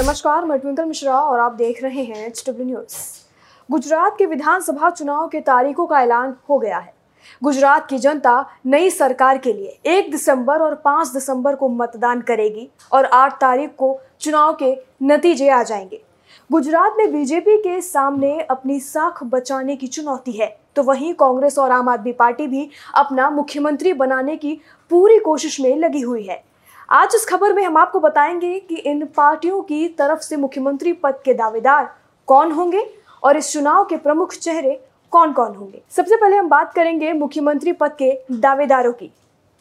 नमस्कार, मैं ट्विंकल मिश्रा और आप देख रहे हैं एच डब्ल्यू न्यूज़ गुजरात के विधानसभा चुनाव के तारीखों का ऐलान हो गया है। गुजरात की जनता नई सरकार के लिए एक दिसंबर और पाँच दिसंबर को मतदान करेगी और आठ तारीख को चुनाव के नतीजे आ जाएँगे। गुजरात में बीजेपी के सामने अपनी साख बचाने की चुनौती है तो वहीं कांग्रेस और आम आदमी पार्टी भी अपना मुख्यमंत्री बनाने की पूरी कोशिश में लगी हुई है। आज इस खबर में हम आपको बताएँगे कि इन पार्टियों की तरफ़ से मुख्यमंत्री पद के दावेदार कौन होंगे और इस चुनाव के प्रमुख चेहरे कौन कौन होंगे। सबसे पहले हम बात करेंगे मुख्यमंत्री पद के दावेदारों की।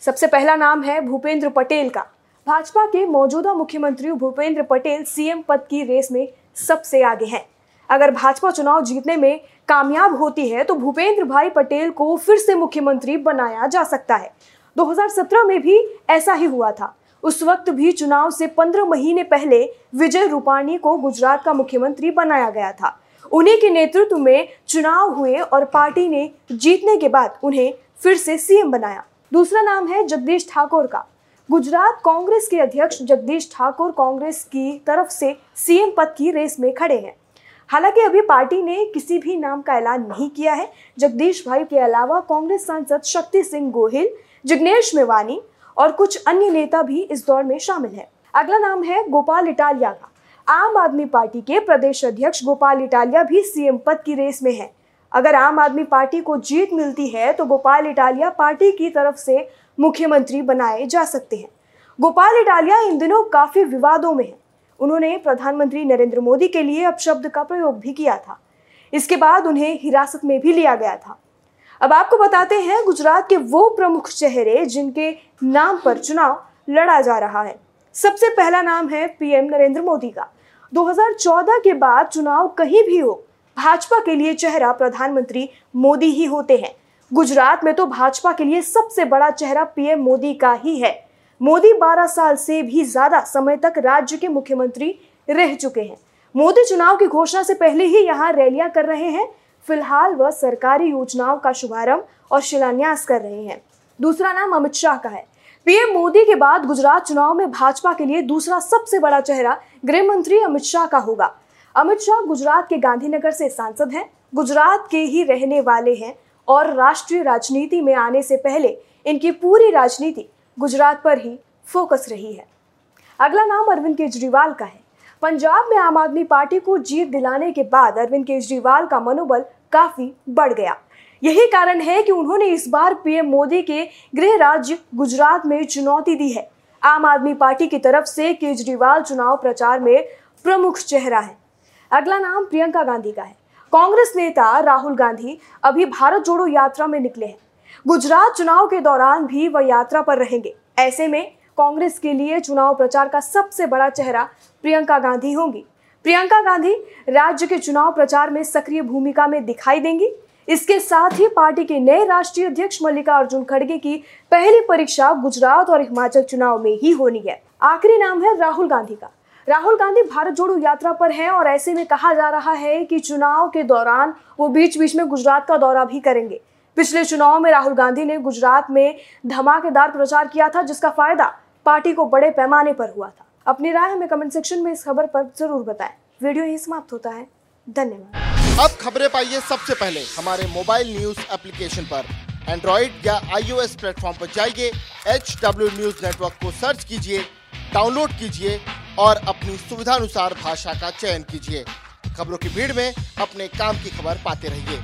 सबसे पहला नाम है भूपेंद्र पटेल का। भाजपा के मौजूदा मुख्यमंत्री भूपेंद्र पटेल सीएम पद की रेस में सबसे आगे हैं। अगर भाजपा चुनाव जीतने में कामयाब होती है तो भूपेंद्र भाई पटेल को फिर से मुख्यमंत्री बनाया जा सकता है। 2017 में भी ऐसा ही हुआ था। उस वक्त भी चुनाव से 15 महीने पहले विजय रूपाणी को गुजरात का मुख्यमंत्री बनाया गया था। उन्हीं के नेतृत्व में चुनाव हुए और पार्टी ने जीतने के बाद उन्हें फिर से सीएम बनाया। दूसरा नाम है जगदीश ठाकुर का। गुजरात कांग्रेस के अध्यक्ष जगदीश ठाकुर कांग्रेस की तरफ़ से सीएम पद की रेस में खड़े हैं। हालाँकि अभी पार्टी ने किसी भी नाम का ऐलान नहीं किया है। जगदीश भाई के अलावा कांग्रेस सांसद शक्ति सिंह गोहिल, जिग्नेश मेवानी और कुछ अन्य नेता भी इस दौर में शामिल है। अगला नाम है गोपाल इटालिया का आम आदमी पार्टी के प्रदेश अध्यक्ष गोपाल इटालिया भी सीएम पद की रेस में है। अगर आम आदमी पार्टी को जीत मिलती है तो गोपाल इटालिया पार्टी की तरफ़ से मुख्यमंत्री बनाए जा सकते हैं। गोपाल इटालिया इन दिनों काफ़ी विवादों में है। उन्होंने प्रधानमंत्री नरेंद्र मोदी के लिए अपशब्द का प्रयोग भी किया था। इसके बाद उन्हें हिरासत में भी लिया गया था। अब आपको बताते हैं गुजरात के वो प्रमुख चेहरे जिनके नाम पर चुनाव लड़ा जा रहा है। सबसे पहला नाम है पीएम नरेंद्र मोदी का। 2014 के बाद चुनाव कहीं भी हो, भाजपा के लिए चेहरा प्रधानमंत्री मोदी ही होते हैं। गुजरात में तो भाजपा के लिए सबसे बड़ा चेहरा पीएम मोदी का ही है। मोदी 12 साल से भी ज़्यादा समय तक राज्य के मुख्यमंत्री रह चुके हैं। मोदी चुनाव की घोषणा से पहले ही यहाँ रैलियाँ कर रहे हैं। फ़िलहाल वह सरकारी योजनाओं का शुभारंभ और शिलान्यास कर रहे हैं। दूसरा नाम अमित शाह का है। पीएम मोदी के बाद गुजरात चुनाव में भाजपा के लिए दूसरा सबसे बड़ा चेहरा गृह मंत्री अमित शाह का होगा। अमित शाह गुजरात के गांधीनगर से सांसद हैं। गुजरात के ही रहने वाले हैं और राष्ट्रीय राजनीति में आने से पहले इनकी पूरी राजनीति गुजरात पर ही फोकस रही है। अगला नाम अरविंद केजरीवाल का है। पंजाब में आम आदमी पार्टी को जीत दिलाने के बाद अरविंद केजरीवाल का मनोबल काफ़ी बढ़ गया। यही कारण है कि उन्होंने इस बार पीएम मोदी के गृह राज्य गुजरात में चुनौती दी है। आम आदमी पार्टी की तरफ़ से केजरीवाल चुनाव प्रचार में प्रमुख चेहरा है। अगला नाम प्रियंका गांधी का है। कांग्रेस नेता राहुल गांधी अभी भारत जोड़ो यात्रा में निकले हैं। गुजरात चुनाव के दौरान भी वह यात्रा पर रहेंगे। ऐसे में कांग्रेस के लिए चुनाव प्रचार का सबसे बड़ा चेहरा प्रियंका गांधी होंगी। प्रियंका गांधी राज्य के चुनाव प्रचार में सक्रिय भूमिका में दिखाई देंगी। इसके साथ ही पार्टी के नए राष्ट्रीय अध्यक्ष मल्लिकार्जुन खड़गे की पहली परीक्षा गुजरात और हिमाचल चुनाव में ही होनी है। आखिरी नाम है राहुल गांधी का। राहुल गांधी भारत जोड़ो यात्रा पर हैं और ऐसे में कहा जा रहा है कि चुनाव के दौरान वो बीच बीच में गुजरात का दौरा भी करेंगे। पिछले चुनाव में राहुल गांधी ने गुजरात में धमाकेदार प्रचार किया था, जिसका फ़ायदा पार्टी को बड़े पैमाने पर हुआ था। अपनी राय हमें कमेंट सेक्शन में इस खबर पर ज़रूर बताएँ। वीडियो यही समाप्त होता है। धन्यवाद। अब खबरें पाइए सबसे पहले। हमारे मोबाइल न्यूज़ एप्लीकेशन पर। एंड्रॉइड या आईओएस प्लेटफॉर्म पर जाइए। एच डब्ल्यू न्यूज़ नेटवर्क को सर्च कीजिए डाउनलोड कीजिए और अपनी सुविधानुसार भाषा का चयन कीजिए। खबरों की भीड़ में अपने काम की खबर पाते रहिए।